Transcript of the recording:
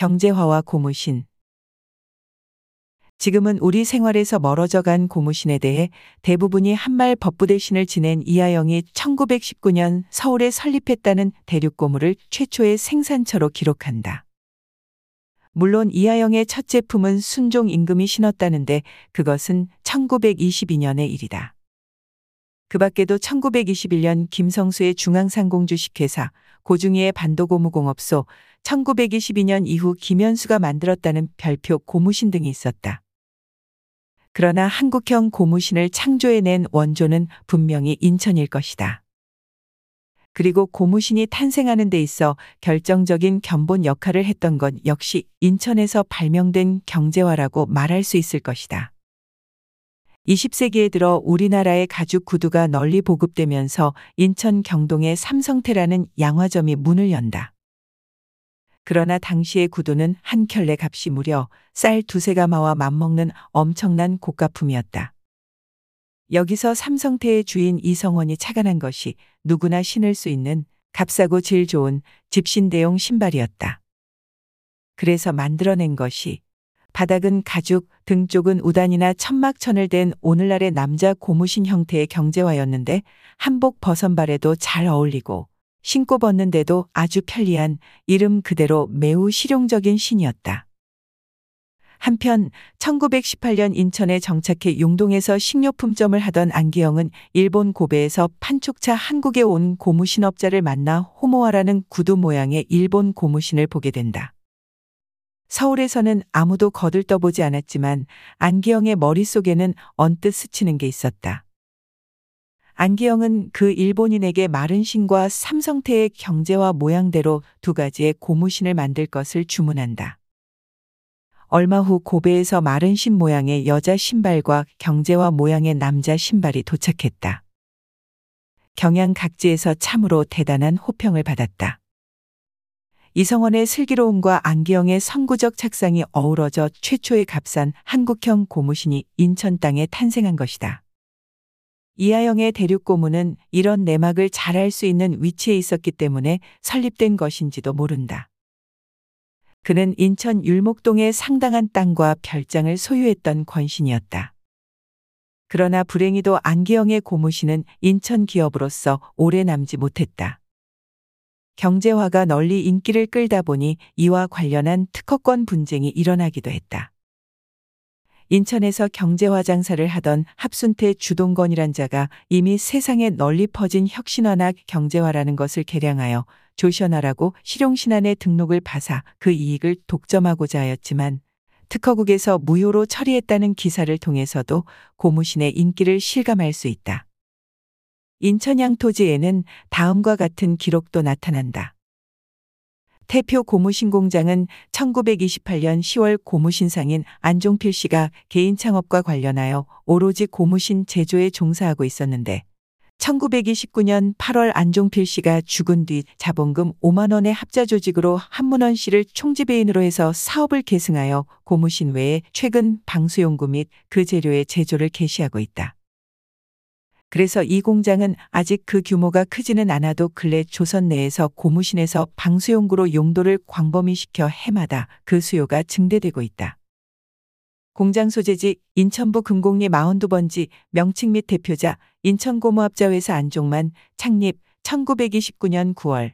경제화와 고무신. 지금은 우리 생활에서 멀어져 간 고무신에 대해 대부분이 한말 법부 대신을 지낸 이하영이 1919년 서울에 설립했다는 대륙고무를 최초의 생산처로 기록한다. 물론 이하영의 첫 제품은 순종 임금이 신었다는데 그것은 1922년의 일이다. 그 밖에도 1921년 김성수의 중앙상공 주식회사, 고중이의 반도고무공업소, 1922년 이후 김현수가 만들었다는 별표 고무신 등이 있었다. 그러나 한국형 고무신을 창조해낸 원조는 분명히 인천일 것이다. 그리고 고무신이 탄생하는 데 있어 결정적인 견본 역할을 했던 것 역시 인천에서 발명된 경제화라고 말할 수 있을 것이다. 20세기에 들어 우리나라의 가죽 구두가 널리 보급되면서 인천 경동의 삼성태라는 양화점이 문을 연다. 그러나 당시의 구두는 한 켤레 값이 무려 쌀 두세 가마와 맞먹는 엄청난 고가품이었다. 여기서 삼성태의 주인 이성원이 착안한 것이 누구나 신을 수 있는 값싸고 질 좋은 집신 대용 신발이었다. 그래서 만들어낸 것이 바닥은 가죽, 등 쪽은 우단이나 천막천을 댄 오늘날의 남자 고무신 형태의 경제화였는데 한복 버선발에도 잘 어울리고 신고 벗는데도 아주 편리한 이름 그대로 매우 실용적인 신이었다. 한편 1918년 인천에 정착해 용동에서 식료품점을 하던 안기영은 일본 고베에서 판촉차 한국에 온 고무신업자를 만나 호모아라는 구두 모양의 일본 고무신을 보게 된다. 서울에서는 아무도 거들떠보지 않았지만 안기영의 머릿속에는 언뜻 스치는 게 있었다. 안기영은 그 일본인에게 마른 신과 삼성태의 경제와 모양대로 두 가지의 고무신을 만들 것을 주문한다. 얼마 후 고베에서 마른 신 모양의 여자 신발과 경제와 모양의 남자 신발이 도착했다. 경양 각지에서 참으로 대단한 호평을 받았다. 이성원의 슬기로움과 안기영의 선구적 착상이 어우러져 최초의 값싼 한국형 고무신이 인천 땅에 탄생한 것이다. 이하영의 대륙고무는 이런 내막을 잘 알 수 있는 위치에 있었기 때문에 설립된 것인지도 모른다. 그는 인천 율목동의 상당한 땅과 별장을 소유했던 권신이었다. 그러나 불행히도 안기영의 고무신은 인천 기업으로서 오래 남지 못했다. 경제화가 널리 인기를 끌다 보니 이와 관련한 특허권 분쟁이 일어나기도 했다. 인천에서 경제화 장사를 하던 합순태 주동건이란 자가 이미 세상에 널리 퍼진 혁신화나 경제화라는 것을 개량하여 조션화라고 실용신안에 등록을 받아 그 이익을 독점하고자 하였지만 특허국에서 무효로 처리했다는 기사를 통해서도 고무신의 인기를 실감할 수 있다. 인천양 토지에는 다음과 같은 기록도 나타난다. 태표 고무신 공장은 1928년 10월 고무신상인 안종필 씨가 개인 창업과 관련하여 오로지 고무신 제조에 종사하고 있었는데 1929년 8월 안종필 씨가 죽은 뒤 자본금 5만 원의 합자 조직으로 한문원 씨를 총지배인으로 해서 사업을 계승하여 고무신 외에 최근 방수용구 및 그 재료의 제조를 개시하고 있다. 그래서 이 공장은 아직 그 규모가 크지는 않아도 근래 조선 내에서 고무신에서 방수용구로 용도를 광범위 시켜 해마다 그 수요가 증대되고 있다. 공장 소재지 인천부 금곡리 42번지 명칭 및 대표자 인천고무합자회사 안종만 창립 1929년 9월